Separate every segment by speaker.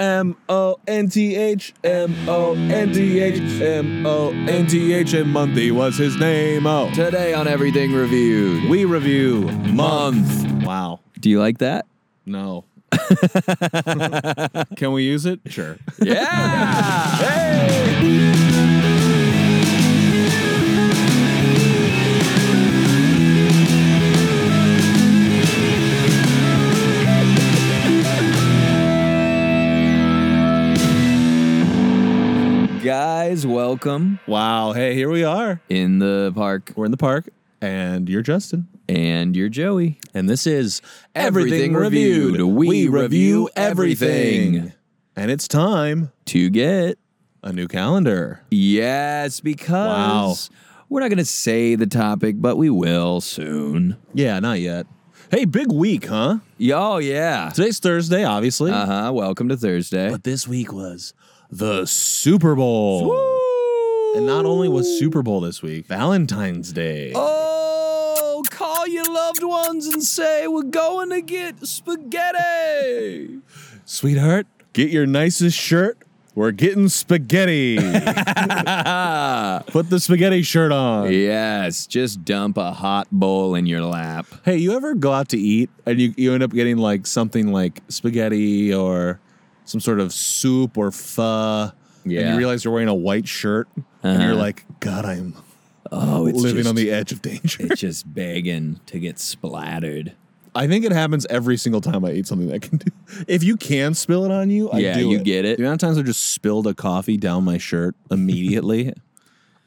Speaker 1: M O N T H M O N T H M O N T H and Monty was his name. Oh,
Speaker 2: Today on Everything Reviewed.
Speaker 1: we review
Speaker 2: Month.
Speaker 1: Wow.
Speaker 2: Do you like that?
Speaker 1: No. Can we use it? Sure.
Speaker 2: Yeah. Guys, welcome
Speaker 1: Wow. Hey, here we are.
Speaker 2: in the park.
Speaker 1: We're in the park, and you're Justin.
Speaker 2: And you're Joey.
Speaker 1: And this is
Speaker 2: Everything Reviewed. We review everything.
Speaker 1: And it's time
Speaker 2: To get.
Speaker 1: a new calendar.
Speaker 2: Yes, because we're not going to say the topic, but we will soon.
Speaker 1: Yeah, not yet. Hey, big week, huh?
Speaker 2: Yo, yeah.
Speaker 1: Today's Thursday, obviously.
Speaker 2: Uh huh. Welcome to Thursday.
Speaker 1: But this week was the Super Bowl. And not only was Super Bowl this week, Valentine's Day.
Speaker 2: Oh, call your loved ones and say we're going to get spaghetti.
Speaker 1: Sweetheart, get your nicest shirt. We're getting spaghetti. Put the spaghetti shirt on.
Speaker 2: yes, just dump a hot bowl in your lap.
Speaker 1: Hey, you ever go out to eat and you, you end up getting like something like spaghetti or some sort of soup or pho? And
Speaker 2: Yeah.
Speaker 1: you realize you're wearing a white shirt and you're uh-huh. like, God, I'm
Speaker 2: Oh, it's
Speaker 1: living
Speaker 2: just,
Speaker 1: on the edge of danger.
Speaker 2: It's just begging to get splattered.
Speaker 1: I think it happens every single time I eat something that can do. If you can spill it on you, I
Speaker 2: Yeah,
Speaker 1: do
Speaker 2: you get it.
Speaker 1: The amount of times I just spilled a coffee down my shirt immediately.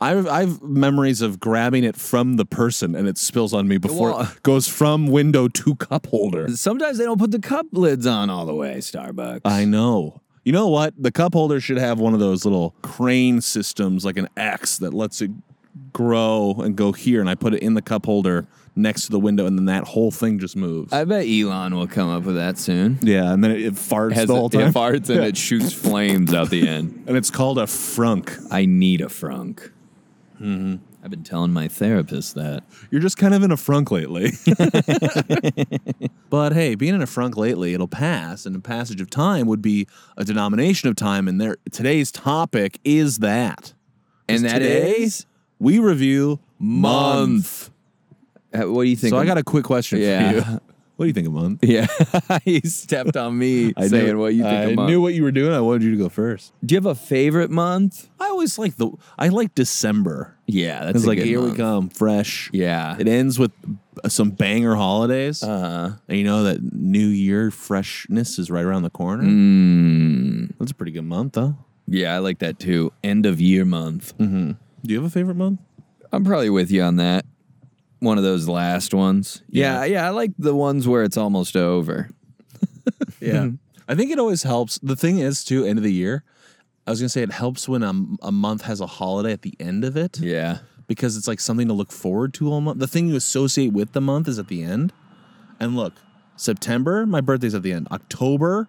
Speaker 1: I've I've memories of grabbing it from the person and it spills on me before
Speaker 2: Well-
Speaker 1: it goes from window to cup holder.
Speaker 2: Sometimes they don't put the cup lids on all the way, Starbucks.
Speaker 1: I know. You know what? The cup holder should have one of those little crane systems, like an X, that lets it grow and go here. And I put it in the cup holder next to the window, and then that whole thing just moves.
Speaker 2: I bet Elon will come up with that soon.
Speaker 1: yeah, and then it, it farts
Speaker 2: Has
Speaker 1: the whole
Speaker 2: it,
Speaker 1: time.
Speaker 2: it farts and it shoots flames out the end.
Speaker 1: and it's called a frunk.
Speaker 2: I need a frunk. I've been telling my therapist that.
Speaker 1: You're just kind of in a frunk lately. but hey, being in a frunk lately, it'll pass, and the passage of time would be a denomination of time. And there, today's topic is that.
Speaker 2: And that
Speaker 1: today
Speaker 2: is
Speaker 1: we review month.
Speaker 2: Uh, What do you think?
Speaker 1: So I got a quick question
Speaker 2: Yeah.
Speaker 1: for you. What do you think of month?
Speaker 2: Yeah, you stepped on me saying what you think
Speaker 1: I
Speaker 2: of month.
Speaker 1: knew what you were doing. I wanted you to go first.
Speaker 2: Do you have a favorite month?
Speaker 1: I always like the. I like December.
Speaker 2: Yeah, that's
Speaker 1: It's
Speaker 2: a
Speaker 1: like here we come, fresh.
Speaker 2: Yeah.
Speaker 1: It ends with some banger holidays.
Speaker 2: Uh,
Speaker 1: And you know that New Year freshness is right around the corner.
Speaker 2: mm,
Speaker 1: That's a pretty good month, though.
Speaker 2: yeah, I like that too. End of year month.
Speaker 1: Do you have a favorite month?
Speaker 2: I'm probably with you on that. One of those last ones. Yeah, yeah, I like the ones where it's almost over.
Speaker 1: Yeah. I think it always helps. The thing is, too, end of the year, I was going to say it helps when a, a month has a holiday at the end of it
Speaker 2: Yeah.
Speaker 1: because it's like something to look forward to all month. The thing you associate with the month is at the end. And look, September, my birthday's at the end. October,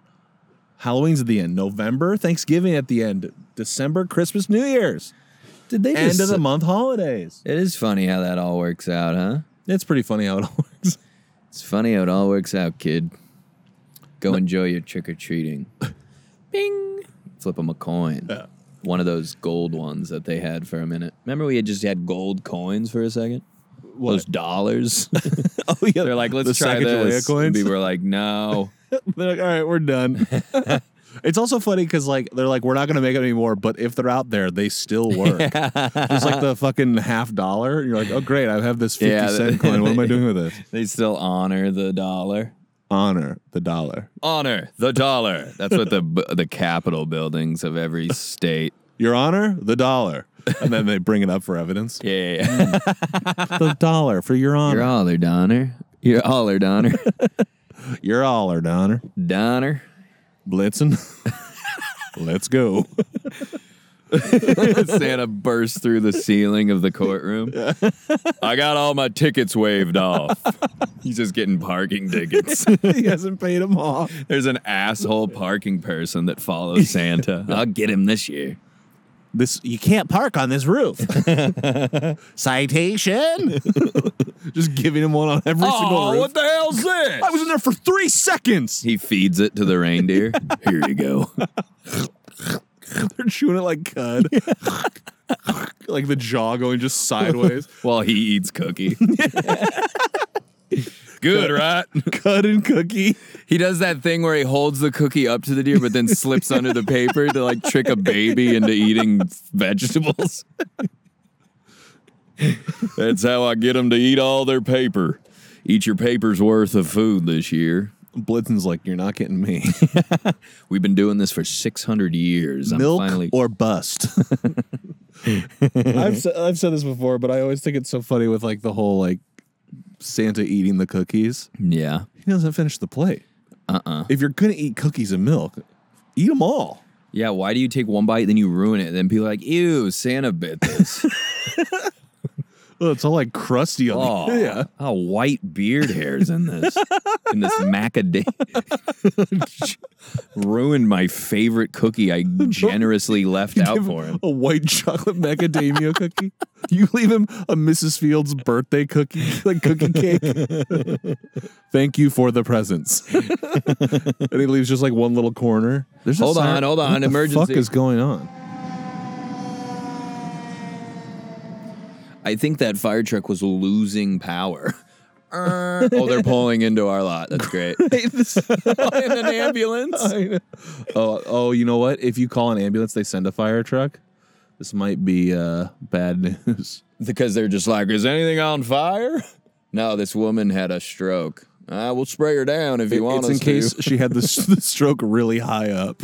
Speaker 1: Halloween's at the end. November, Thanksgiving at the end. December, Christmas, New Year's.
Speaker 2: Did they
Speaker 1: End
Speaker 2: just,
Speaker 1: of the month holidays.
Speaker 2: It is funny how that all works out, huh?
Speaker 1: It's pretty funny how it all works.
Speaker 2: It's funny how it all works out, kid. Go enjoy your trick or treating. Bing. Flip them a coin.
Speaker 1: Yeah.
Speaker 2: One of those gold ones that they had for a minute. Remember we had just had gold coins for a second? Those dollars.
Speaker 1: Oh yeah,
Speaker 2: They're like, let's
Speaker 1: the
Speaker 2: try this.
Speaker 1: coins.
Speaker 2: And people were like, no.
Speaker 1: They're like, all right, we're done. it's also funny because like they're like, we're not gonna make it anymore, but if they're out there, they still work. It's like the fucking half dollar. You're like, oh great, I have this fifty
Speaker 2: Yeah,
Speaker 1: cent coin. What am I doing with this?
Speaker 2: They still honor the dollar.
Speaker 1: Honor the dollar.
Speaker 2: Honor the dollar. That's what the the Capitol buildings of every state.
Speaker 1: Your honor, the dollar. And then they bring it up for evidence.
Speaker 2: Yeah, yeah, yeah.
Speaker 1: the dollar for your honor.
Speaker 2: You're holler, Donner. You're holler, Donner.
Speaker 1: You're holler, Donner.
Speaker 2: Donner.
Speaker 1: Blitzen. Let's go.
Speaker 2: Santa burst through the ceiling of the courtroom. I got all my tickets waived off. He's just getting parking tickets.
Speaker 1: he hasn't paid them off.
Speaker 2: There's an asshole parking person that follows Santa. I'll get him this year.
Speaker 1: this you can't park on this roof. Citation. Just giving him one on every oh, single
Speaker 2: Oh,
Speaker 1: roof.
Speaker 2: what the hell's this?
Speaker 1: I was in there for three seconds.
Speaker 2: he feeds it to the reindeer. Here you go.
Speaker 1: They're chewing it like cud. like the jaw going just sideways.
Speaker 2: While he eats cookie. Good, right?
Speaker 1: cud and cookie.
Speaker 2: He does that thing where he holds the cookie up to the deer, but then slips under the paper to like trick a baby into eating vegetables. That's how I get them to eat all their paper. Eat your paper's worth of food this year.
Speaker 1: Blitzen's like, you're not getting me.
Speaker 2: We've been doing this for 600 years. I'm
Speaker 1: Milk
Speaker 2: finally.
Speaker 1: or bust. I've said, I've said this before, but I always think it's so funny with like the whole like Santa eating the cookies.
Speaker 2: yeah.
Speaker 1: He doesn't finish the plate.
Speaker 2: Uh uh
Speaker 1: If you're gonna eat cookies and milk, eat them all.
Speaker 2: Yeah. Why do you take one bite, then you ruin it? Then people are like, ew, Santa bit this.
Speaker 1: Oh, it's all like crusty on
Speaker 2: Oh,
Speaker 1: the yeah.
Speaker 2: oh, white beard hairs in this, in this macadamia. Ruined my favorite cookie I generously left out
Speaker 1: Give
Speaker 2: for
Speaker 1: him a white chocolate macadamia cookie. You leave him a Mrs. Fields birthday cookie, like cookie cake. Thank you for the presents. and he leaves just like one little corner. There's
Speaker 2: Hold on, hold on,
Speaker 1: What the fuck is going on?
Speaker 2: I think that fire truck was losing power. Uh, oh, they're pulling into our lot. That's great. In an ambulance.
Speaker 1: oh, oh, you know what? If you call an ambulance, they send a fire truck. This might be uh, bad news.
Speaker 2: Because they're just like, is anything on fire? No, this woman had a stroke. Uh, we'll spray her down if you want
Speaker 1: it's
Speaker 2: us
Speaker 1: in case she had the, the stroke really high up.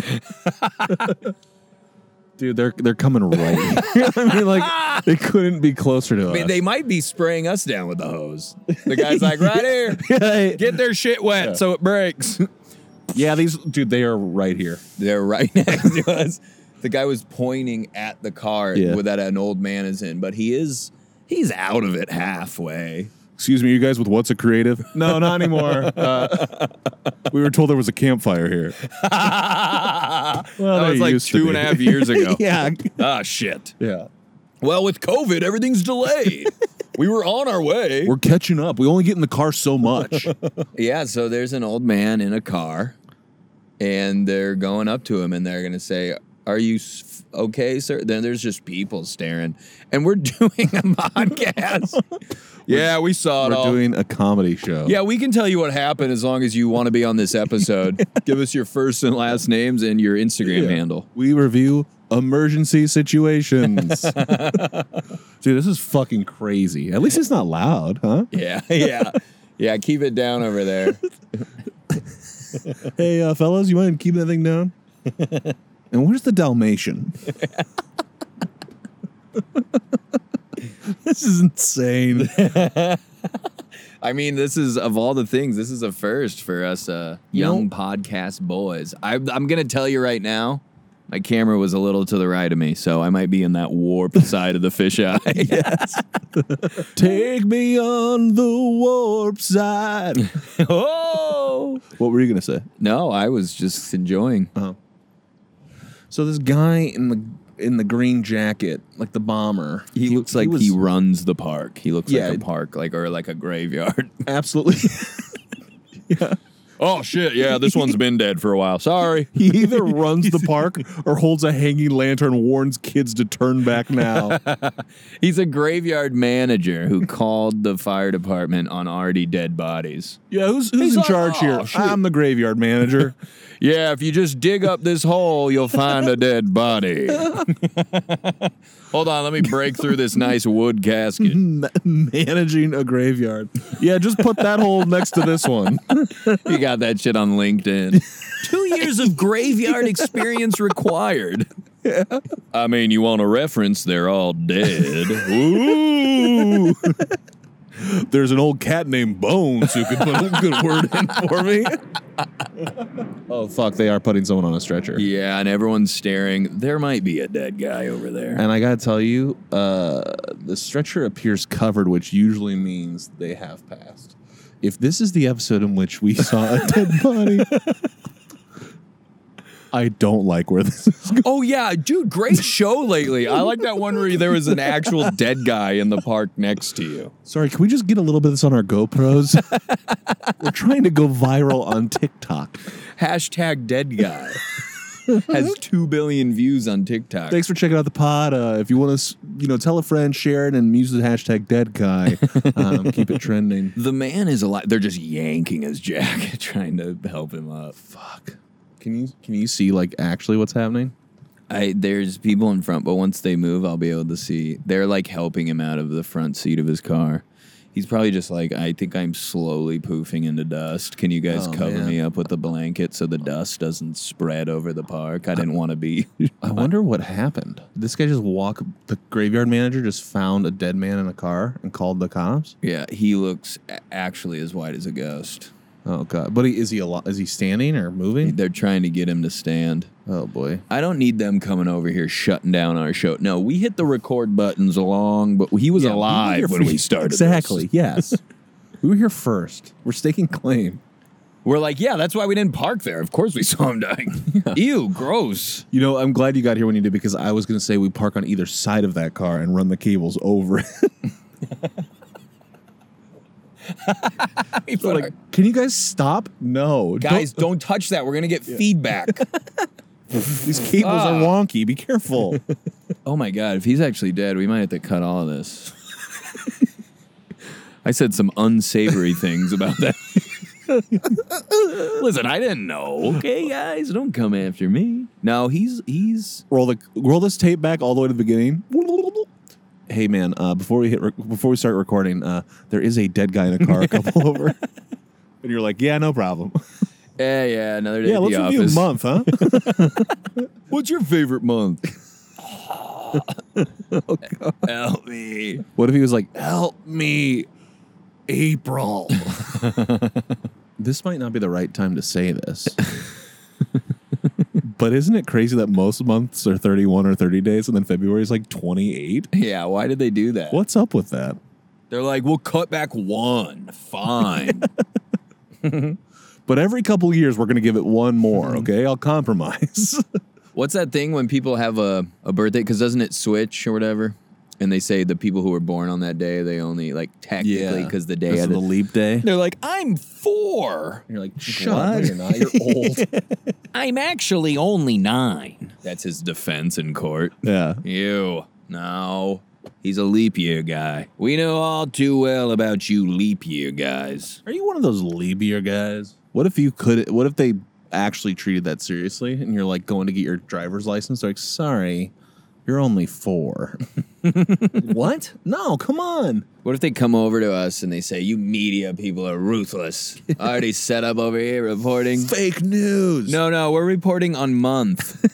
Speaker 1: Dude, they're they're coming right. here. I mean, like they couldn't be closer to
Speaker 2: I mean,
Speaker 1: us.
Speaker 2: they might be spraying us down with the hose. The guy's like, right here,
Speaker 1: yeah,
Speaker 2: get their shit wet so it breaks.
Speaker 1: yeah, these dude, they are right here.
Speaker 2: They're right next to us. The guy was pointing at the car
Speaker 1: Yeah.
Speaker 2: that an old man is in, but he is he's out of it halfway.
Speaker 1: Excuse me, you guys with what's a creative? No, not anymore. Uh, we were told there was a campfire here. well,
Speaker 2: that was like
Speaker 1: to
Speaker 2: two and a half years ago.
Speaker 1: yeah,
Speaker 2: Ah, shit.
Speaker 1: yeah.
Speaker 2: Well, with COVID, everything's delayed. we were on our way.
Speaker 1: We're catching up. We only get in the car so much.
Speaker 2: Yeah, so there's an old man in a car, and they're going up to him, and they're gonna say, "Are you okay, sir?" Then there's just people staring, and we're doing a podcast. Yeah, we saw it
Speaker 1: We're
Speaker 2: all.
Speaker 1: doing a comedy show.
Speaker 2: yeah, we can tell you what happened as long as you want to be on this episode. Give us your first and last names and your Instagram
Speaker 1: Yeah.
Speaker 2: handle.
Speaker 1: We review emergency situations. Dude, this is fucking crazy. At least it's not loud, huh?
Speaker 2: Yeah, yeah, yeah. Keep it down over there.
Speaker 1: Hey, uh, fellas, you mind keeping that thing down? and where's the Dalmatian? this is insane.
Speaker 2: I mean, this is of all the things, this is a first for us uh, young
Speaker 1: know-
Speaker 2: podcast boys. I, I'm gonna tell you right now, my camera was a little to the right of me, so I might be in that warp side of the fisheye.
Speaker 1: Take me on the warp side.
Speaker 2: oh
Speaker 1: What were you gonna say?
Speaker 2: no, I was just enjoying.
Speaker 1: So this guy in the in the green jacket, like the bomber,
Speaker 2: He looks like
Speaker 1: was
Speaker 2: he runs the park. He looks
Speaker 1: Yeah.
Speaker 2: like a park, like or like a graveyard.
Speaker 1: absolutely.
Speaker 2: oh shit! Yeah, this one's been dead for a while. Sorry.
Speaker 1: He either runs the park or holds a hanging lantern, warns kids to turn back now.
Speaker 2: He's a graveyard manager who called the fire department on already dead bodies.
Speaker 1: Yeah, who's who's
Speaker 2: He's
Speaker 1: in
Speaker 2: like,
Speaker 1: charge
Speaker 2: "Oh,
Speaker 1: here?
Speaker 2: shoot."
Speaker 1: I'm the graveyard manager.
Speaker 2: Yeah, if you just dig up this hole, you'll find a dead body. Hold on, let me break through this nice wood casket.
Speaker 1: Ma- managing a graveyard. Yeah, just put that hole next to this one.
Speaker 2: You got that shit on LinkedIn. Two years of graveyard experience required. Yeah. I mean, you want a reference? They're all dead.
Speaker 1: Ooh. There's an old cat named Bones who could put a good word in for me. Oh fuck, they are putting someone on a stretcher.
Speaker 2: Yeah, and everyone's staring. There might be a dead guy over there.
Speaker 1: And I gotta tell you, uh, the stretcher appears covered, which usually means they have passed. If this is the episode in which we saw a dead body, I don't like where this is going.
Speaker 2: Oh yeah, dude, great show lately. I like that one where there was an actual dead guy in the park next to you.
Speaker 1: Sorry, can we just get a little bit of this on our GoPros? We're trying to go viral on TikTok.
Speaker 2: Hashtag dead guy has two billion views on TikTok.
Speaker 1: Thanks for checking out the pod. Uh, if you want to, you know, tell a friend, share it, and use the hashtag dead guy. Um, keep it trending.
Speaker 2: The man is alive. They're just yanking his jacket, trying to help him up.
Speaker 1: Fuck. Can you can you see like actually what's happening?
Speaker 2: I there's people in front, but once they move, I'll be able to see. They're like helping him out of the front seat of his car. He's probably just like, I think I'm slowly poofing into dust. Can you guys
Speaker 1: Oh,
Speaker 2: cover
Speaker 1: man.
Speaker 2: me up with the blanket so the dust doesn't spread over the park? I didn't want to be.
Speaker 1: I wonder what happened. This guy just walk. The graveyard manager just found a dead man in a car and called the cops.
Speaker 2: yeah, he looks a- actually as white as a ghost.
Speaker 1: Oh god! But he, is he a lot? Is he standing or moving?
Speaker 2: They're trying to get him to stand.
Speaker 1: Oh boy!
Speaker 2: I don't need them coming over here shutting down our show. No, we hit the record buttons along, but he was
Speaker 1: Yeah, we were here
Speaker 2: alive when we
Speaker 1: first.
Speaker 2: started. this.
Speaker 1: Exactly. Yes. we were here first. We're staking claim.
Speaker 2: We're like, yeah, that's why we didn't park there. Of course we saw him dying. Ew, gross.
Speaker 1: You know, I'm glad you got here when you did because I was going to say we park on either side of that car and run the cables over. it. We're like, can you guys stop? No,
Speaker 2: guys,
Speaker 1: Don't-
Speaker 2: don't touch that. We're gonna get feedback.
Speaker 1: these cables are
Speaker 2: Ah.
Speaker 1: wonky. Be careful.
Speaker 2: oh my god, if he's actually dead, we might have to cut all of this. I said some unsavory things about that. Listen, I didn't know. Okay, guys, don't come after me. No, he's he's
Speaker 1: roll the roll this tape back all the way to the beginning. Hey man, uh, before we hit rec- before we start recording, uh, there is a dead guy in a car a couple over, and you're like, yeah, no problem.
Speaker 2: yeah, yeah, another day
Speaker 1: yeah,
Speaker 2: at
Speaker 1: let's
Speaker 2: the
Speaker 1: review
Speaker 2: office.
Speaker 1: a month, huh?
Speaker 2: What's your favorite month? Help me.
Speaker 1: what if he was like, help me, April? this might not be the right time to say this. But isn't it crazy that most months are 31 or 30 days and then February is like 28?
Speaker 2: Yeah, why did they do that?
Speaker 1: What's up with that?
Speaker 2: They're like, we'll cut back one. Fine.
Speaker 1: But every couple of years, we're going to give it one more, mm-hmm. okay? I'll compromise.
Speaker 2: What's that thing when people have a, a birthday? Because doesn't it switch or whatever? And they say the people who were born on that day, they only, like, technically, because the day
Speaker 1: This is the leap day.
Speaker 2: They're like, I'm four.
Speaker 1: You're like, shut up. You're not. You're old.
Speaker 2: I'm actually only nine. That's his defense in court.
Speaker 1: yeah.
Speaker 2: You. No. He's a leap year guy. We know all too well about you leap year guys.
Speaker 1: Are you one of those leap year guys? What if you could? What if they actually treated that seriously and you're like going to get your driver's license? They're like, sorry, you're only four. what? No, come on.
Speaker 2: What if they come over to us and they say, You media people are ruthless? Already set up over here reporting.
Speaker 1: Fake news.
Speaker 2: No, no, we're reporting on month.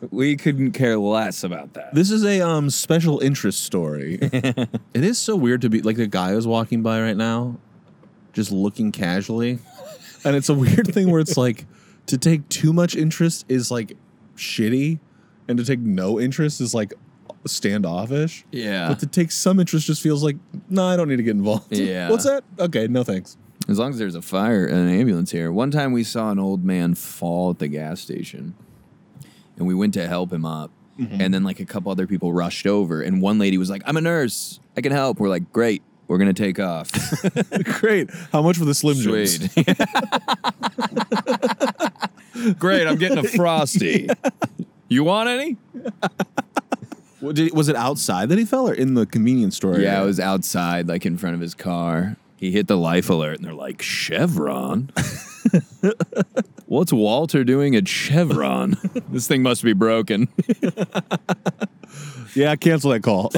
Speaker 2: we couldn't care less about that.
Speaker 1: This is a um special interest story. it is so weird to be like the guy who's walking by right now, just looking casually. And it's a weird thing where it's like to take too much interest is like shitty, and to take no interest is like standoffish.
Speaker 2: Yeah.
Speaker 1: But to take some interest just feels like, no, I don't need to get involved.
Speaker 2: Yeah.
Speaker 1: What's that? Okay, no thanks.
Speaker 2: As long as there's a fire and an ambulance here. One time we saw an old man fall at the gas station and we went to help him up. Mm-hmm. And then like a couple other people rushed over and one lady was like, I'm a nurse. I can help. We're like, great. We're going to take off.
Speaker 1: Great. How much for the Slim Jims?
Speaker 2: Great. I'm getting a Frosty. You want any?
Speaker 1: What, did, was it outside that he fell or in the convenience store?
Speaker 2: Yeah,
Speaker 1: area?
Speaker 2: it was outside, like in front of his car. He hit the life alert, and they're like, Chevron? What's Walter doing at Chevron? this thing must be broken.
Speaker 1: Yeah, cancel that call.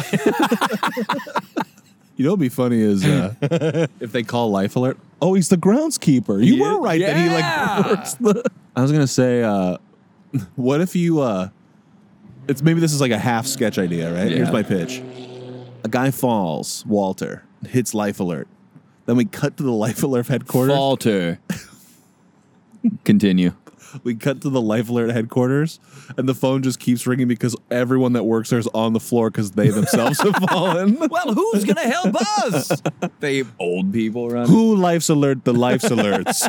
Speaker 1: you know what'd be funny is uh, if they call Life Alert. Oh, he's the groundskeeper. You
Speaker 2: Yeah.
Speaker 1: were right that he like works the. I was gonna say, uh, what if you? Uh, it's maybe this is like a half sketch idea, right? Here's my pitch: a guy falls, Walter hits Life Alert. Then we cut to the Life Alert headquarters.
Speaker 2: Walter. Continue.
Speaker 1: We cut to the Life Alert headquarters, and the phone just keeps ringing because everyone that works there is on the floor because they themselves have fallen.
Speaker 2: Well, who's gonna help us? they old people run.
Speaker 1: Who life's alert the life's alerts?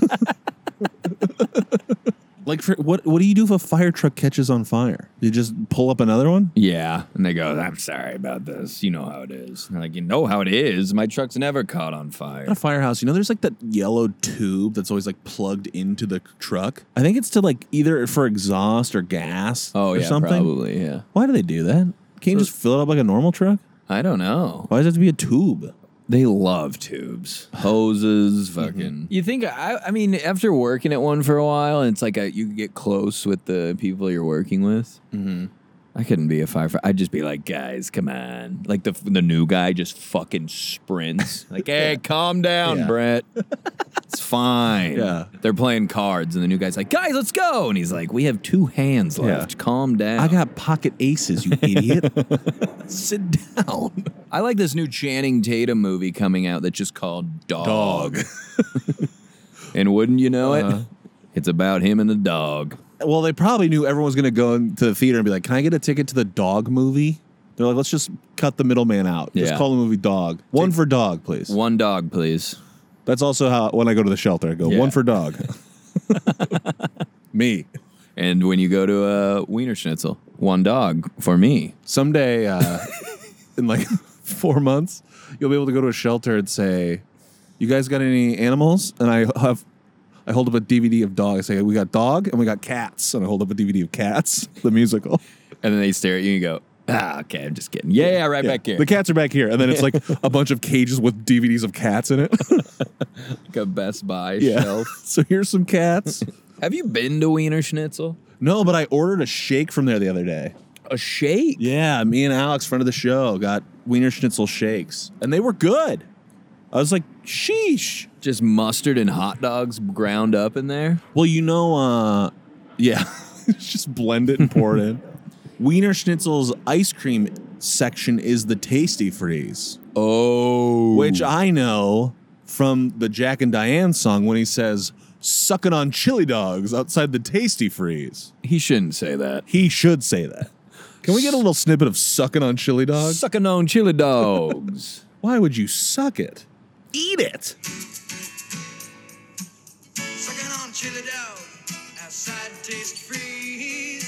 Speaker 1: Like, for, what what do you do if a fire truck catches on fire? You just pull up another one?
Speaker 2: Yeah. And they go, I'm sorry about this. You know how it is. I'm like, you know how it is. My truck's never caught on fire.
Speaker 1: At a firehouse, you know, there's like that yellow tube that's always like plugged into the truck. I think it's to like either for exhaust or gas.
Speaker 2: Oh,
Speaker 1: or
Speaker 2: yeah,
Speaker 1: something.
Speaker 2: probably. Yeah.
Speaker 1: Why do they do that? Can't you just fill it up like a normal truck?
Speaker 2: I don't know.
Speaker 1: Why does it have to be a tube?
Speaker 2: They love tubes, hoses, fucking. You think I? I mean, after working at one for a while, and it's like a, you get close with the people you're working with. Mm-hmm. I couldn't be a firefighter. I'd just be like, guys, come on. Like the the new guy just fucking sprints. Like, hey, calm down,
Speaker 1: Yeah.
Speaker 2: Brett. It's fine.
Speaker 1: Yeah.
Speaker 2: They're playing cards, and the new guy's like, guys, let's go. And he's like, we have two hands left. Calm down.
Speaker 1: I got pocket aces, you idiot. Sit down.
Speaker 2: I like this new Channing Tatum movie coming out that's just called Dog. And wouldn't you know
Speaker 1: Uh-huh.
Speaker 2: it? It's about him and the dog.
Speaker 1: Well, they probably knew everyone was going to go into the theater and be like, "Can I get a ticket to the dog movie?" They're like, "Let's just cut the middleman out. Just
Speaker 2: Yeah.
Speaker 1: call the movie Dog. One for dog, please."
Speaker 2: One dog, please.
Speaker 1: That's also how when I go to the shelter, I go
Speaker 2: Yeah.
Speaker 1: one for dog. Me.
Speaker 2: And when you go to a Wienerschnitzel, one dog for me.
Speaker 1: Someday, uh, in like four months, you'll be able to go to a shelter and say, "You guys got any animals?" And I have. I hold up a DVD of dog. I say, "We got dog and we got cats." And I hold up a DVD of Cats, the musical.
Speaker 2: And then they stare at you and you go, ah, okay, I'm just kidding. Yeah, yeah, right
Speaker 1: Yeah.
Speaker 2: back here.
Speaker 1: The cats are back here, and then it's like a bunch of cages with DVDs of cats in it.
Speaker 2: like a Best Buy
Speaker 1: yeah.
Speaker 2: shelf.
Speaker 1: So here's some cats.
Speaker 2: Have you been to Wienerschnitzel?
Speaker 1: no, but I ordered a shake from there the other day.
Speaker 2: A shake?
Speaker 1: Yeah, me and Alex, friend of the show, got Wienerschnitzel shakes, and they were good. I was like, sheesh.
Speaker 2: Just mustard and hot dogs ground up in there?
Speaker 1: Well, you know, uh, yeah, just blend it and pour it in. Wienerschnitzel's ice cream section is the Tastee Freez,
Speaker 2: Oh.
Speaker 1: which I know from the Jack and Diane song when he says, sucking on chili dogs outside the Tasty Freeze.
Speaker 2: he shouldn't say that.
Speaker 1: He should say that. Can we get a little snippet of sucking on chili dogs?
Speaker 2: Sucking on chili dogs.
Speaker 1: Why would you suck it? Eat it.
Speaker 3: Sucking on chili dog outside Tastee Freez.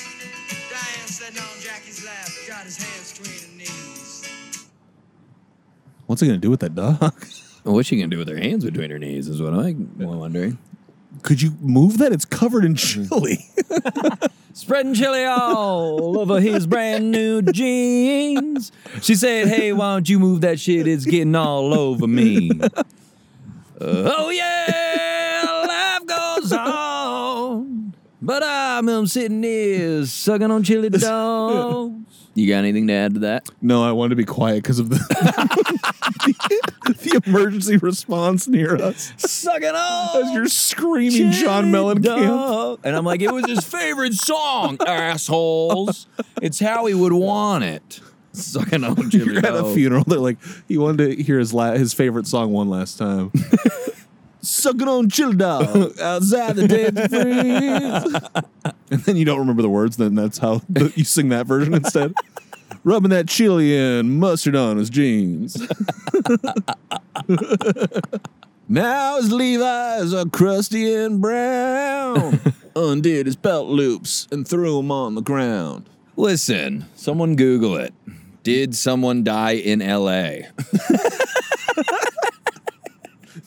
Speaker 3: Diane sitting on Jackie's lap, got his hands between her knees.
Speaker 1: What's he gonna do with that dog?
Speaker 2: What's she gonna do with her hands between her knees? Is what I'm wondering.
Speaker 1: Could you move that? It's covered in mm-hmm. chili.
Speaker 2: Spreading chili all over his brand new jeans. She said, "Hey, why don't you move that shit? It's getting all over me." Uh, oh yeah, life goes on, but I'm sitting here sucking on chili dogs. You got anything to add to that?
Speaker 1: no, I wanted to be quiet because of the, the emergency response near us.
Speaker 2: Sucking on.
Speaker 1: As you're screaming John Mellencamp.
Speaker 2: And I'm like, it was his favorite song, assholes. It's how he would want it. Sucking on chili
Speaker 1: You're at a funeral. They're like, he wanted to hear his la- his favorite song one last time. Sucking on chili dog outside the dead freeze. and then you don't remember the words. Then that's how the, you sing that version instead. Rubbing that chili and mustard on his jeans. now his Levi's are crusty and brown. Undid his belt loops and threw them on the ground.
Speaker 2: Listen, someone Google it. Did someone die in L.A.?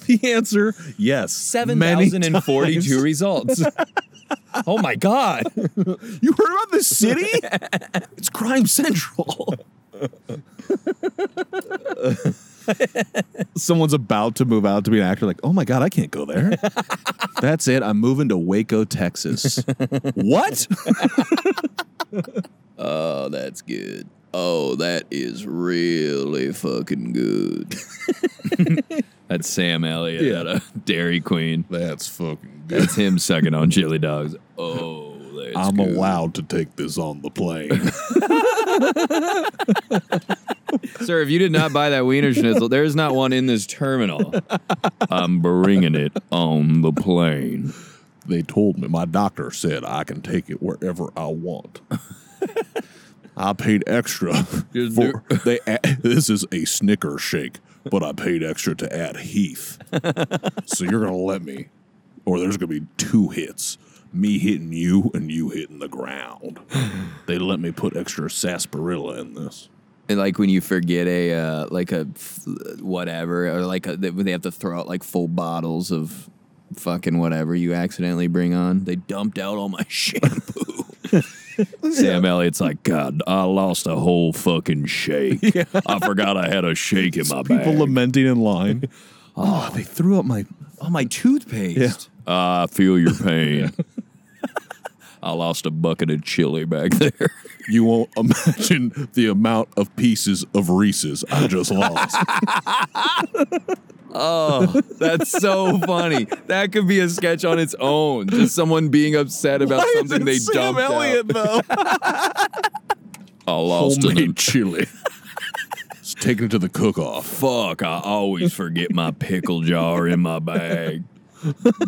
Speaker 1: The answer, yes.
Speaker 2: Seven
Speaker 1: Many
Speaker 2: thousand and forty-two
Speaker 1: times.
Speaker 2: results. oh my god!
Speaker 1: You heard about this city? it's crime central. Someone's about to move out to be an actor, like, oh my God, I can't go there. That's it. I'm moving to Waco, Texas. what?
Speaker 2: Oh, that's good. Oh, that is really fucking good. that's Sam Elliott
Speaker 1: Yeah.
Speaker 2: at a Dairy Queen.
Speaker 1: That's fucking good.
Speaker 2: That's him sucking on chili dogs. Oh, that's
Speaker 1: I'm
Speaker 2: good.
Speaker 1: allowed to take this on the plane.
Speaker 2: Sir, if you did not buy that Wienerschnitzel, there is not one in this terminal. I'm bringing it on the plane.
Speaker 1: they told me, my doctor said I can take it wherever I want. I paid extra for they. This is a Snicker shake, but I paid extra to add Heath. so you're gonna let me, or there's gonna be two hits. me hitting you and you hitting the ground. they let me put extra sarsaparilla in this.
Speaker 2: And like when you forget a uh, like a f- whatever or like a, they they have to throw out like full bottles of fucking whatever you accidentally bring on. They dumped out all my shampoo. Sam Elliott's like, God, I lost a whole fucking shake. I forgot I had a shake in my
Speaker 1: People
Speaker 2: bag.
Speaker 1: lamenting in line. oh, they threw up my.
Speaker 2: oh, my toothpaste. Yeah. I feel your pain. I lost a bucket of chili back there.
Speaker 1: You won't imagine the amount of pieces of Reese's I just lost.
Speaker 2: Oh, that's so funny. That could be a sketch on its own. Just someone being upset about something they dumped out.
Speaker 1: though?
Speaker 2: I lost
Speaker 1: Homemade chili. It's taking it to the cook-off.
Speaker 2: Fuck, I always forget my pickle jar in my bag.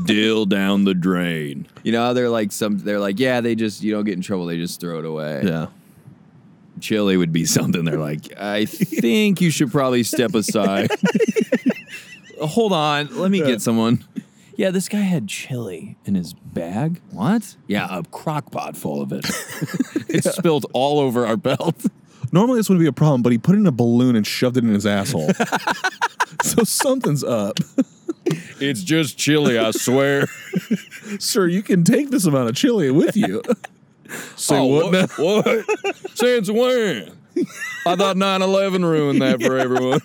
Speaker 2: Dill down the drain. You know how they're like some they're like, yeah, they just you don't get in trouble, they just throw it away.
Speaker 1: Yeah.
Speaker 2: Chili would be something they're like, I think you should probably step aside. Hold on, let me get someone. Yeah, this guy had chili in his bag. What? Yeah, a crock pot full of it. it's spilled all over our belt.
Speaker 1: Normally this wouldn't be a problem, but he put it in a balloon and shoved it in his asshole. so something's up.
Speaker 2: It's just chili, I swear.
Speaker 1: Sir, you can take this amount of chili with you. Oh, Say
Speaker 2: Oh,
Speaker 1: what, now?
Speaker 2: what? what? Since when? I thought 9-11 ruined that for everyone.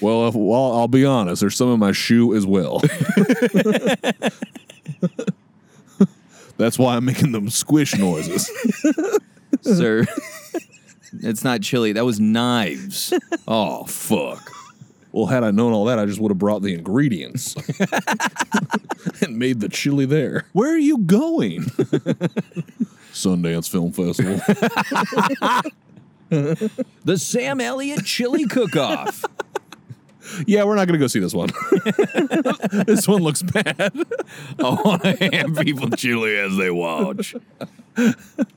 Speaker 1: Well, if, well, I'll be honest. There's some in my shoe as well. That's why I'm making them squish noises.
Speaker 2: Sir, it's not chili. That was knives. Oh, fuck.
Speaker 1: Well, had I known all that, I just would have brought the ingredients and made the chili there. Where are you going? Sundance Film Festival.
Speaker 2: The Sam Elliott Chili Cook-Off.
Speaker 1: yeah, we're not going to go see this one. this one looks bad.
Speaker 2: I want to hand people chili as they watch.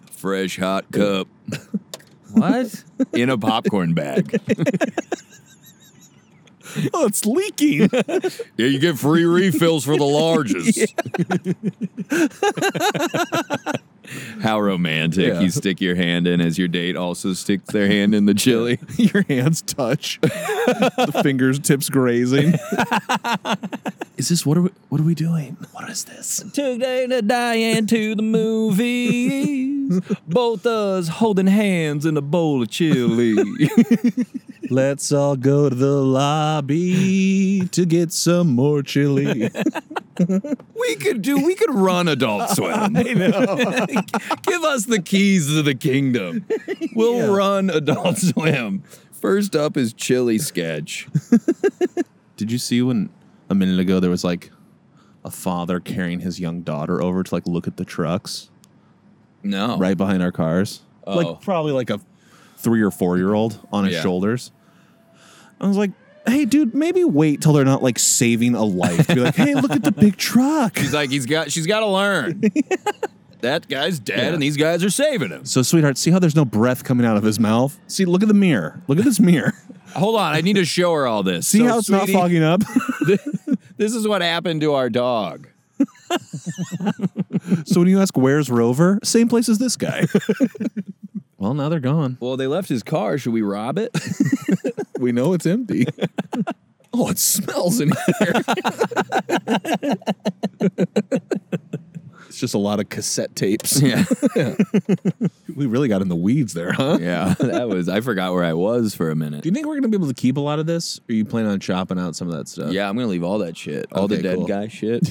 Speaker 2: Fresh hot cup. What? In a popcorn bag.
Speaker 1: Oh, it's leaking.
Speaker 2: Yeah, you get free refills for the largest. How romantic.
Speaker 1: Yeah.
Speaker 2: You stick your hand in as your date also sticks their hand in the chili.
Speaker 1: Your hands touch. the fingers tips grazing. Is this what are we, what are we doing? What is this?
Speaker 2: Took Dana Diane to the movies. Both us holding hands in a bowl of chili.
Speaker 1: Let's all go to the lobby to get some more chili.
Speaker 2: we could do. We could run Adult Swim. I know. Give us the keys to the kingdom. We'll
Speaker 1: Yeah.
Speaker 2: run Adult Swim. First up is chili sketch.
Speaker 1: Did you see when a minute ago there was like a father carrying his young daughter over to like look at the trucks
Speaker 2: No.
Speaker 1: right behind our cars?
Speaker 2: Oh.
Speaker 1: Like probably like a three or four year old on his
Speaker 2: Yeah.
Speaker 1: shoulders. I was like, hey, dude, maybe wait till they're not like saving a life. Be like, hey, look at the big truck.
Speaker 2: She's like, he's got. She's got to learn. that guy's dead,
Speaker 1: Yeah.
Speaker 2: and these guys are saving him.
Speaker 1: So, sweetheart, see how there's no breath coming out of his mouth? See, look at the mirror. Look at this mirror.
Speaker 2: Hold on, I need to show her all this.
Speaker 1: See
Speaker 2: So,
Speaker 1: how it's not fogging up?
Speaker 2: This is what happened to our dog.
Speaker 1: so, when you ask, where's Rover? Same place as this guy. Well, now they're gone.
Speaker 2: Well, they left his car. Should we rob it?
Speaker 1: We know it's empty. oh, it smells in here. it's just a lot of cassette tapes.
Speaker 2: yeah.
Speaker 1: We really got in the weeds there, huh?
Speaker 2: Yeah. That was. I forgot where I was for a minute.
Speaker 1: Do you think we're gonna be able to keep a lot of this? Or are you planning on chopping out some of that stuff?
Speaker 2: Yeah, I'm gonna leave all that shit. All the
Speaker 1: Okay,
Speaker 2: dead
Speaker 1: cool.
Speaker 2: guy shit.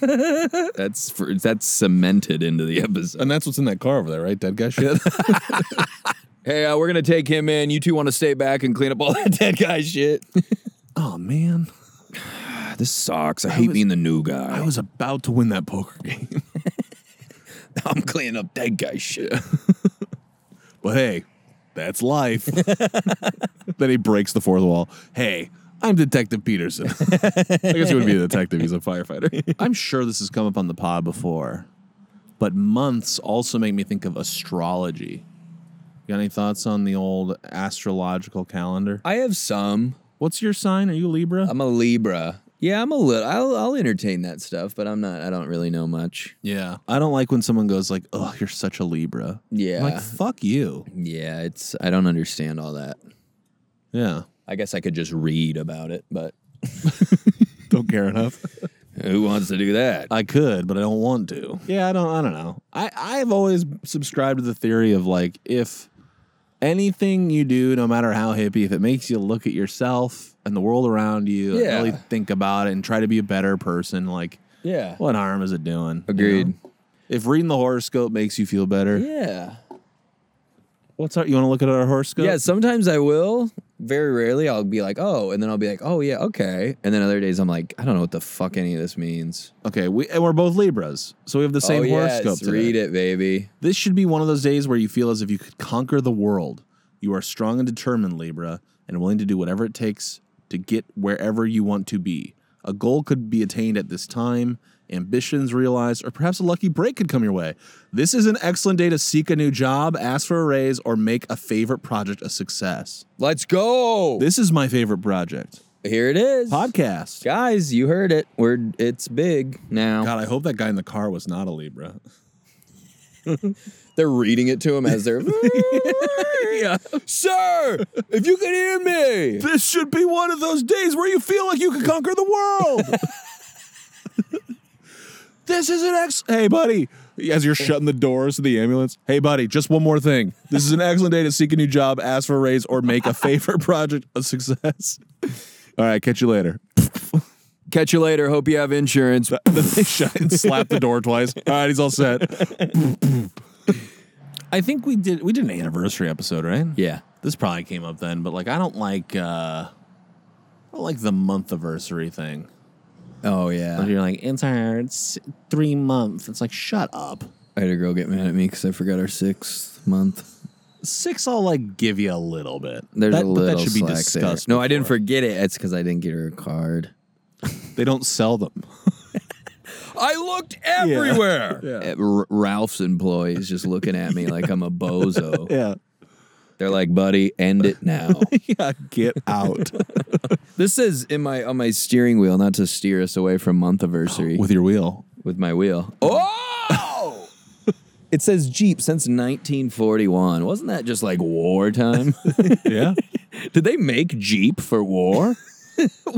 Speaker 2: that's for, that's cemented into the episode.
Speaker 1: And that's what's in that car over there, right? Dead guy shit.
Speaker 2: Hey, uh, we're gonna take him in. You two want to stay back and clean up all that dead guy shit?
Speaker 1: oh man.
Speaker 2: this sucks. I hate
Speaker 1: was-
Speaker 2: being the new guy.
Speaker 1: I was about to win that poker game.
Speaker 2: I'm cleaning up dead guy shit.
Speaker 1: But hey, that's life. then he breaks the fourth wall. Hey, I'm Detective Peterson. I guess he wouldn't be a detective. He's a firefighter. I'm sure this has come up on the pod before, but months also make me think of astrology. You got any thoughts on the old astrological calendar?
Speaker 2: I have some.
Speaker 1: What's your sign? Are you Libra?
Speaker 2: I'm a Libra. Yeah, I'm a little. I'll, I'll entertain that stuff, but I'm not. I don't really know much.
Speaker 1: Yeah. I don't like when someone goes like, "Oh, you're such a Libra."
Speaker 2: Yeah,
Speaker 1: I'm like, "Fuck you."
Speaker 2: yeah. It's. I don't understand all that.
Speaker 1: Yeah.
Speaker 2: I guess I could just read about it, but
Speaker 1: Don't care enough.
Speaker 2: who wants to do that?
Speaker 1: I could, but I don't want to. Yeah, I don't. I don't know. I I've always subscribed to the theory of like if anything you do, no matter how hippie, if it makes you look at yourself and the world around you, and
Speaker 2: Yeah.
Speaker 1: really think about it and try to be a better person, like
Speaker 2: yeah.
Speaker 1: what harm is it doing? you
Speaker 2: Agreed.
Speaker 1: know? If reading the horoscope makes you feel better,
Speaker 2: Yeah.
Speaker 1: what's our? You want to look at our horoscope?
Speaker 2: Yeah. Sometimes I will. Very rarely, I'll be like, oh, and then I'll be like, oh yeah, okay. And then other days, I'm like, I don't know what the fuck any of this means.
Speaker 1: Okay. We and we're both Libras, so we have the same
Speaker 2: oh, yes,
Speaker 1: horoscope. today.
Speaker 2: read it, baby.
Speaker 1: This should be one of those days where you feel as if you could conquer the world. You are strong and determined, Libra, and willing to do whatever it takes to get wherever you want to be. A goal could be attained at this time, ambitions realized, or perhaps a lucky break could come your way. This is an excellent day to seek a new job, ask for a raise, or make a favorite project a success.
Speaker 2: Let's go.
Speaker 1: This is my favorite project.
Speaker 2: Here it is.
Speaker 1: Podcast.
Speaker 2: Guys, you heard it. We're it's big now.
Speaker 1: God, I hope that guy in the car was not a Libra.
Speaker 2: They're reading it to him as they're
Speaker 1: yeah.
Speaker 2: Sir, if you can hear me.
Speaker 1: This should be one of those days where you feel like you can conquer the world. This is an ex. Hey, buddy. As you're shutting the doors of the ambulance, hey, buddy, just one more thing. This is an excellent day to seek a new job, ask for a raise, or make a favorite project a success. All right, catch you later.
Speaker 2: Catch you later. Hope you have insurance.
Speaker 1: Then they shut and slap the door twice. All right, he's all set. I think we did we did an anniversary episode, right?
Speaker 2: Yeah.
Speaker 1: This probably came up then, but like I don't like uh I don't like the month anniversary thing.
Speaker 2: Oh yeah.
Speaker 1: You're like, it's our s- three months. It's like, shut up.
Speaker 2: I had a girl get mad at me because I forgot our sixth month.
Speaker 1: Six, I'll like give you a little bit.
Speaker 2: There's
Speaker 1: that,
Speaker 2: a
Speaker 1: but
Speaker 2: little
Speaker 1: that should be
Speaker 2: slack
Speaker 1: discussed.
Speaker 2: There. No, I didn't forget it. It's because I didn't get her a card.
Speaker 1: They don't sell them.
Speaker 2: I looked everywhere.
Speaker 1: Yeah.
Speaker 2: R- Ralph's employees just looking at me like I'm a bozo.
Speaker 1: yeah.
Speaker 2: They're like, "Buddy, end it now."
Speaker 1: Yeah. Get out
Speaker 2: this says in my on my steering wheel, not to steer us away from month anniversary
Speaker 1: with your wheel.
Speaker 2: with my wheel. Oh! it says Jeep since 1941. Wasn't that just like wartime?
Speaker 1: Yeah.
Speaker 2: Did they make Jeep for war?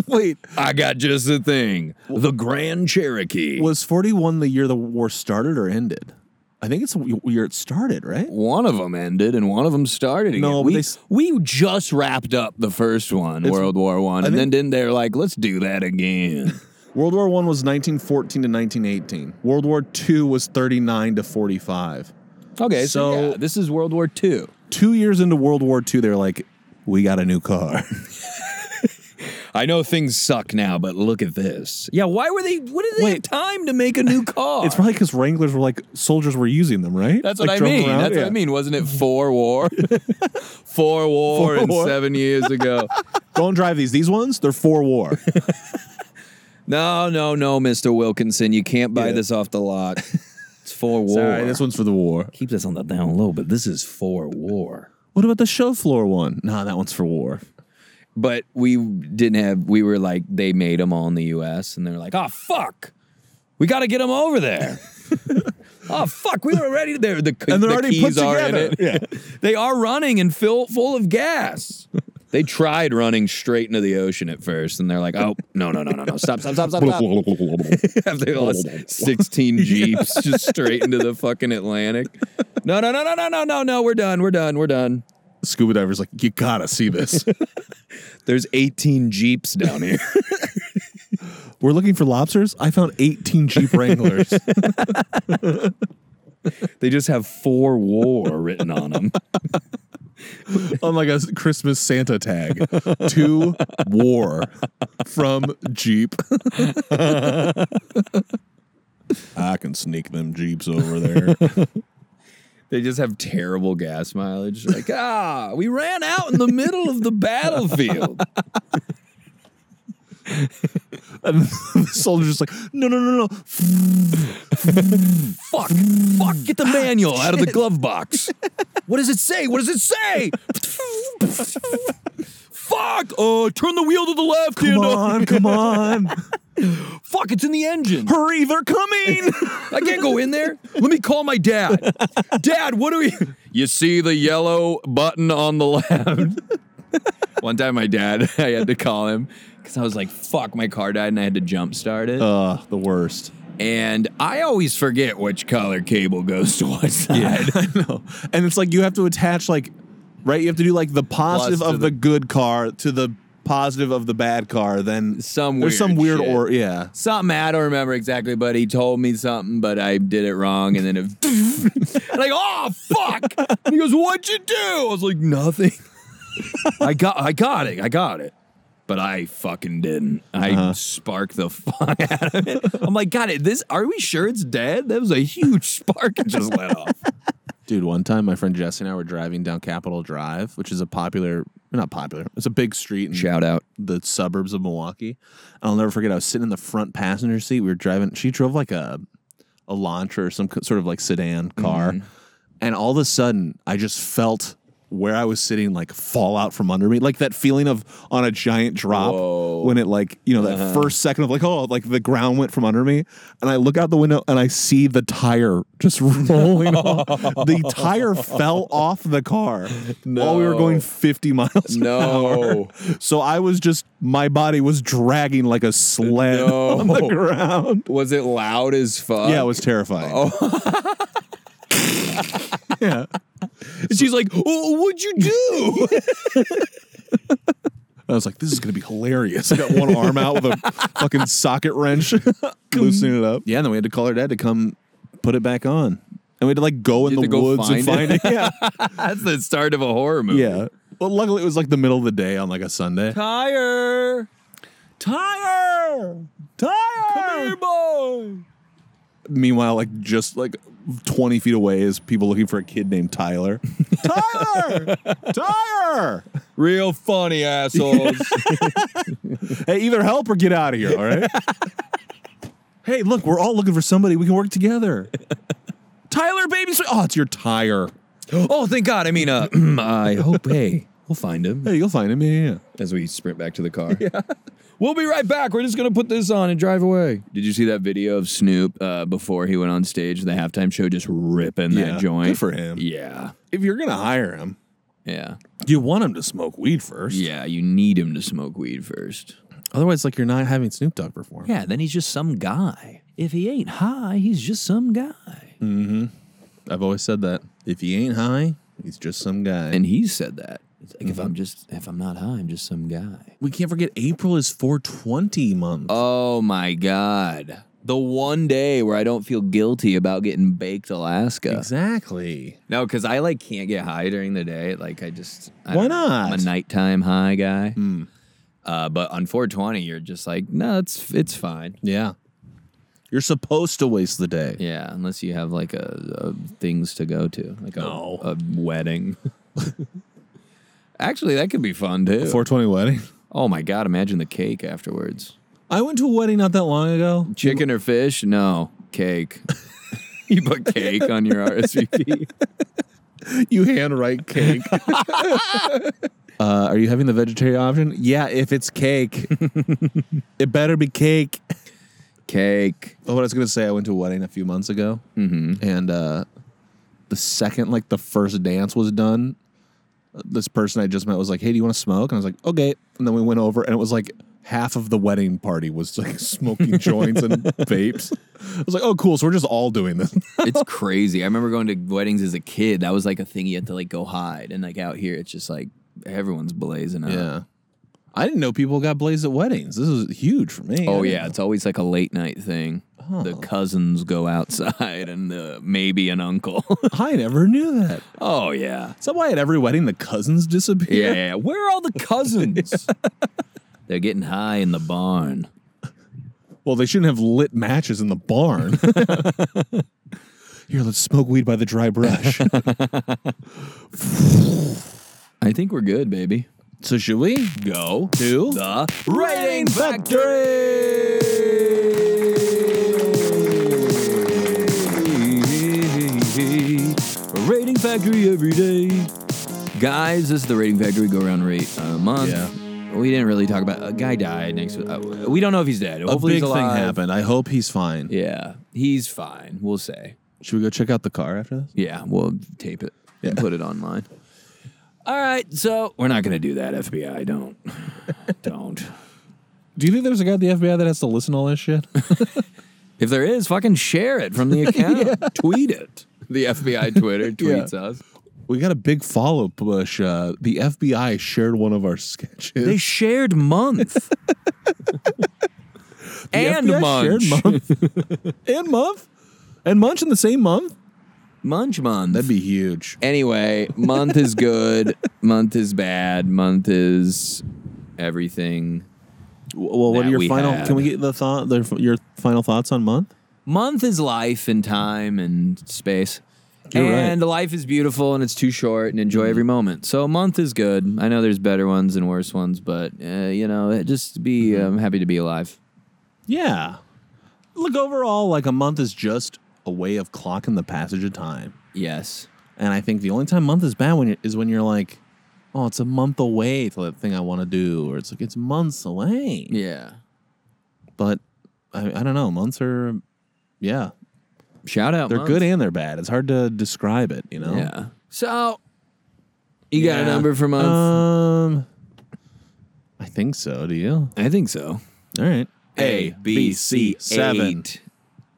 Speaker 1: Wait,
Speaker 2: I got just the thing. The Grand Cherokee.
Speaker 1: was 41 the year the war started or ended? I think it's the year it started, right?
Speaker 2: one of them ended and one of them started again.
Speaker 1: No,
Speaker 2: we,
Speaker 1: they
Speaker 2: we just wrapped up the first one, World War One, and then didn't they're like, let's do that again.
Speaker 1: World War One was 1914 to 1918. World War Two was 39 to 45.
Speaker 2: okay, so,
Speaker 1: So-
Speaker 2: yeah, this is World War Two.
Speaker 1: Two years into World War Two, they're like, we got a new car.
Speaker 2: I know things suck now, but look at this. Yeah, why were they? What did they have time to make a new car?
Speaker 1: it's probably because Wranglers were like soldiers were using them, right?
Speaker 2: That's what
Speaker 1: Like,
Speaker 2: I
Speaker 1: drove
Speaker 2: mean.
Speaker 1: around?
Speaker 2: That's
Speaker 1: Yeah.
Speaker 2: what I mean. Wasn't it for war? for war
Speaker 1: For
Speaker 2: and
Speaker 1: war.
Speaker 2: seven years ago.
Speaker 1: Don't drive these. These ones, they're for war.
Speaker 2: No, no, no, Mister Wilkinson, you can't buy
Speaker 1: Yeah.
Speaker 2: this off the lot. It's for war.
Speaker 1: Sorry, this one's for the war.
Speaker 2: Keep this on the down low, but this is for war.
Speaker 1: What about the show floor one? Nah, that one's for war.
Speaker 2: But we didn't have. We were like, they made them all in the U.S. and they're like, oh fuck, we got to get them over there. oh fuck, we were ready. There, the,
Speaker 1: And they're
Speaker 2: the
Speaker 1: already
Speaker 2: keys
Speaker 1: put
Speaker 2: are in
Speaker 1: together.
Speaker 2: it. They are running and fill full of gas. They tried running straight into the ocean at first, and they're like, "Oh no, no, no, no, no! Stop, stop, stop, stop, stop!" they lost sixteen jeeps just straight into the fucking Atlantic. No, no, no, no, no, no, no, no! We're done. We're done. We're done.
Speaker 1: Scuba diver's like, you gotta see this.
Speaker 2: There's 18 jeeps down here.
Speaker 1: We're looking for lobsters. I found 18 Jeep Wranglers.
Speaker 2: they just have "for war" written on them.
Speaker 1: on like a Christmas Santa tag to war from Jeep. I can sneak them Jeeps over there.
Speaker 2: They just have terrible gas mileage. Like, ah, we ran out in the middle of the battlefield.
Speaker 1: And the soldier's just like, no, no, no, no.
Speaker 2: Fuck, fuck, get the manual out of the glove box. What does it say? What does it say? Fuck! Oh, turn the wheel to the left.
Speaker 1: Come
Speaker 2: and, uh,
Speaker 1: on, come on.
Speaker 2: Fuck, it's in the engine.
Speaker 1: Hurry, they're coming.
Speaker 2: I can't go in there. Let me call my dad. Dad, what do we? You see the yellow button on the left. One time, my dad, I had to call him because I was like, "Fuck, my car died," and I had to jump start it.
Speaker 1: uh, the worst.
Speaker 2: and I always forget which color cable goes to what side.
Speaker 1: I know. And it's like you have to attach like right, you have to do like the positive
Speaker 2: Plus to
Speaker 1: of the,
Speaker 2: the-
Speaker 1: good car to the positive of the bad car, then
Speaker 2: Some
Speaker 1: there's some
Speaker 2: weird
Speaker 1: weird
Speaker 2: shit.
Speaker 1: or yeah.
Speaker 2: Something I don't remember exactly, but he told me something, but I did it wrong, and then it like, oh fuck! And he goes, "What'd you do?" I was like, "Nothing." I got, I got it, I got it, but I fucking didn't. I
Speaker 1: Uh-huh.
Speaker 2: sparked the fuck out of it. I'm like, "God, it this? Are we sure it's dead?" That was a huge spark it just let off.
Speaker 1: Dude, one time my friend Jesse and I were driving down Capitol Drive, which is a popular not popular. It's a big street in
Speaker 2: Shout out.
Speaker 1: the suburbs of Milwaukee. And I'll never forget I was sitting in the front passenger seat. We were driving she drove like a a Elantra or some sort of like sedan car. Mm-hmm. And all of a sudden I just felt where I was sitting like fall out from under me. Like that feeling of on a giant drop
Speaker 2: Whoa.
Speaker 1: when it like, you know, that uh-huh. first second of like, oh, like the ground went from under me. And I look out the window and I see the tire just rolling off. The tire fell off the car while we were going 50 miles.
Speaker 2: No.
Speaker 1: So I was just my body was dragging like a sled
Speaker 2: No.
Speaker 1: on the ground.
Speaker 2: Was it loud as fuck?
Speaker 1: Yeah, it was terrifying.
Speaker 2: Oh.
Speaker 1: yeah.
Speaker 2: And she's like, oh, "What'd you do?"
Speaker 1: I was like, this is gonna be hilarious. I got one arm out with a fucking socket wrench, loosening it up. Yeah, and then we had to call her dad to come put it back on. And we had to like go in the
Speaker 2: to
Speaker 1: woods and
Speaker 2: find
Speaker 1: find
Speaker 2: it?
Speaker 1: it. Yeah.
Speaker 2: That's the start of a horror movie.
Speaker 1: yeah. Well, luckily it was like the middle of the day on like a Sunday.
Speaker 2: Tire.
Speaker 1: Tire! Tire!
Speaker 2: Come here, boy.
Speaker 1: Meanwhile, like just like 20 feet away is people looking for a kid named Tyler. Tyler! Tyler!
Speaker 2: Real funny assholes.
Speaker 1: Hey, either help or get out of here, all right? hey, look, we're all looking for somebody. We can work together. Tyler, baby. sweet- Oh, it's your tire.
Speaker 2: oh, thank God. I mean, uh, I hope. Hey, we'll find him
Speaker 1: Hey, you'll find him. Yeah, yeah.
Speaker 2: as we sprint back to the car. Yeah. We'll be right back. We're just gonna put this on and drive away. Did you see that video of Snoop uh, before he went on stage, the halftime show, just ripping
Speaker 1: Yeah,
Speaker 2: that joint?
Speaker 1: good for him.
Speaker 2: Yeah,
Speaker 1: If you're going to hire him,
Speaker 2: yeah,
Speaker 1: you want him to smoke weed first.
Speaker 2: yeah. You need him to smoke weed first.
Speaker 1: Otherwise, like, you're not having Snoop Dogg perform.
Speaker 2: Yeah, then he's just some guy. If he ain't high, he's just some guy. Mhm.
Speaker 1: I've always said that. If he ain't high, he's just some guy.
Speaker 2: And he said that. It's like if I'm just if I'm not high, I'm just some guy.
Speaker 1: we can't forget April is 420 month.
Speaker 2: Oh my god. The one day where I don't feel guilty about getting baked Alaska.
Speaker 1: exactly.
Speaker 2: No, because I like can't get high during the day. Like I just I
Speaker 1: Why
Speaker 2: don't
Speaker 1: not?
Speaker 2: I'm a nighttime high guy. Uh, but on 420, you're just like, no, it's it's fine.
Speaker 1: Yeah. You're supposed to waste the day.
Speaker 2: Yeah, unless you have like a, a things to go to, like a,
Speaker 1: No.
Speaker 2: a wedding. Actually, that could be fun too.
Speaker 1: 420 wedding.
Speaker 2: oh my god, imagine the cake afterwards.
Speaker 1: I went to a wedding not that long ago.
Speaker 2: Chicken or fish? No, cake. you put cake on your RSVP.
Speaker 1: You handwrite cake. uh, are you having the vegetarian option? Yeah, if it's cake. it better be cake.
Speaker 2: Cake.
Speaker 1: Oh, what I was gonna say, I went to a wedding a few months ago,
Speaker 2: Mm-hmm.
Speaker 1: and uh, the second like the first dance was done, this person I just met was like, "Hey, do you want to smoke?" And I was like, "Okay." And then we went over, and it was like half of the wedding party was like smoking joints and vapes. I was like, "Oh, cool." So we're just all doing this.
Speaker 2: It's crazy. I remember going to weddings as a kid. That was like a thing you had to like go hide. And like out here, it's just like everyone's blazing up.
Speaker 1: yeah, I didn't know people got blazed at weddings. This is huge for me.
Speaker 2: Oh yeah, it's always like a late night thing. The cousins go outside and the, maybe an uncle.
Speaker 1: I never knew that.
Speaker 2: oh yeah.
Speaker 1: Is that why at every wedding the cousins disappear?
Speaker 2: yeah, yeah. Where are all the cousins? They're getting high in the barn.
Speaker 1: Well, they shouldn't have lit matches in the barn. Here, let's smoke weed by the dry brush.
Speaker 2: I think we're good, baby.
Speaker 1: so should we
Speaker 2: Go
Speaker 1: to
Speaker 2: the
Speaker 1: Rating
Speaker 2: Rating Factory every day. Guys, this is the Rating Factory. Go around rate a month.
Speaker 1: Yeah.
Speaker 2: we didn't really talk about a guy died next. Uh, we don't know if he's dead.
Speaker 1: A big
Speaker 2: he's
Speaker 1: thing
Speaker 2: alive.
Speaker 1: happened. I hope he's fine.
Speaker 2: Yeah, he's fine. We'll say.
Speaker 1: Should we go check out the car after this?
Speaker 2: Yeah, we'll tape it and put it online. All right, so we're not going to do that. FBI, don't, don't.
Speaker 1: Do you think there's a guy at the FBI that has to listen to all this shit?
Speaker 2: If there is, fucking share it from the account. Tweet it. The FBI Twitter tweets us.
Speaker 1: we got a big follow push. Uh, the FBI shared one of our sketches.
Speaker 2: They shared month. and
Speaker 1: FBI
Speaker 2: munch.
Speaker 1: shared month. and month. And munch in the same month?
Speaker 2: Munch month.
Speaker 1: That'd be huge.
Speaker 2: Anyway, month is good. month is bad. Month is everything.
Speaker 1: Well, what
Speaker 2: that
Speaker 1: are your
Speaker 2: we
Speaker 1: final?
Speaker 2: had.
Speaker 1: Can we get the thought? The, your final thoughts on month?
Speaker 2: Month is life and time and space.
Speaker 1: You're right.
Speaker 2: and life is beautiful and it's too short and enjoy every moment. So a month is good. I know there's better ones and worse ones, but uh, you know, just be um, happy to be alive.
Speaker 1: Yeah. Look, overall, like a month is just a way of clocking the passage of time.
Speaker 2: Yes.
Speaker 1: And I think the only time month is bad when is when you're like, oh, it's a month away to that thing I want to do, or it's like it's months away.
Speaker 2: Yeah.
Speaker 1: But I, I don't know. Months are, yeah,
Speaker 2: Shout out.
Speaker 1: they're
Speaker 2: month.
Speaker 1: good and they're bad. It's hard to describe it. You know.
Speaker 2: Yeah. So you got a number for month?
Speaker 1: Um, I think so. Do you?
Speaker 2: I think so.
Speaker 1: All right.
Speaker 2: A, B, C,
Speaker 1: seven.
Speaker 2: eight.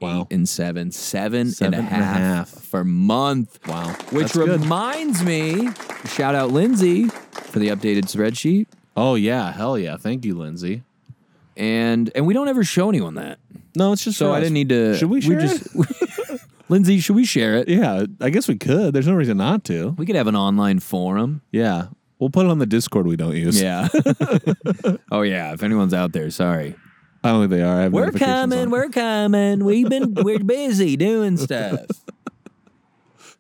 Speaker 1: Wow.
Speaker 2: Eight and seven. Seven,
Speaker 1: Seven
Speaker 2: and a
Speaker 1: and a half
Speaker 2: for month.
Speaker 1: Wow.
Speaker 2: Which
Speaker 1: That's good.
Speaker 2: reminds me, shout out Lindsay for the updated spreadsheet.
Speaker 1: Oh yeah, hell yeah! Thank you, Lindsay.
Speaker 2: And and we don't ever show anyone that.
Speaker 1: No, it's just
Speaker 2: So
Speaker 1: for
Speaker 2: I
Speaker 1: us.
Speaker 2: didn't need to.
Speaker 1: Should we share
Speaker 2: just, Lindsay, should we share it?
Speaker 1: Yeah, I guess we could. There's no reason not to.
Speaker 2: We could have an online forum.
Speaker 1: Yeah, we'll put it on the Discord we don't use.
Speaker 2: Yeah. oh yeah. If anyone's out there, sorry.
Speaker 1: I don't think they are. I have
Speaker 2: We're
Speaker 1: notifications
Speaker 2: coming.
Speaker 1: on.
Speaker 2: We're coming. We've been we're busy doing stuff.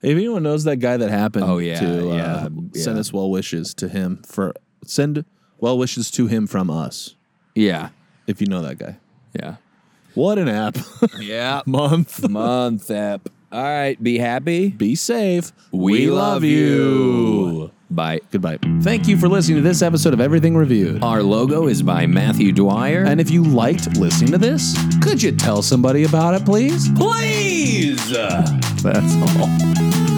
Speaker 1: If anyone knows that guy that happened,
Speaker 2: Oh, yeah,
Speaker 1: to uh,
Speaker 2: yeah,
Speaker 1: send
Speaker 2: yeah.
Speaker 1: us well wishes to him for send well wishes to him from us.
Speaker 2: Yeah.
Speaker 1: If you know that guy,
Speaker 2: Yeah.
Speaker 1: What an app
Speaker 2: Yeah.
Speaker 1: month.
Speaker 2: Month app. All right. Be happy.
Speaker 1: Be safe.
Speaker 2: We love you. Bye.
Speaker 1: Goodbye. Thank you for listening to this episode of Everything Reviewed.
Speaker 2: Our logo is by Matthew Dwyer.
Speaker 1: And if you liked listening to this, could you tell somebody about it, please?
Speaker 2: please.
Speaker 1: That's all.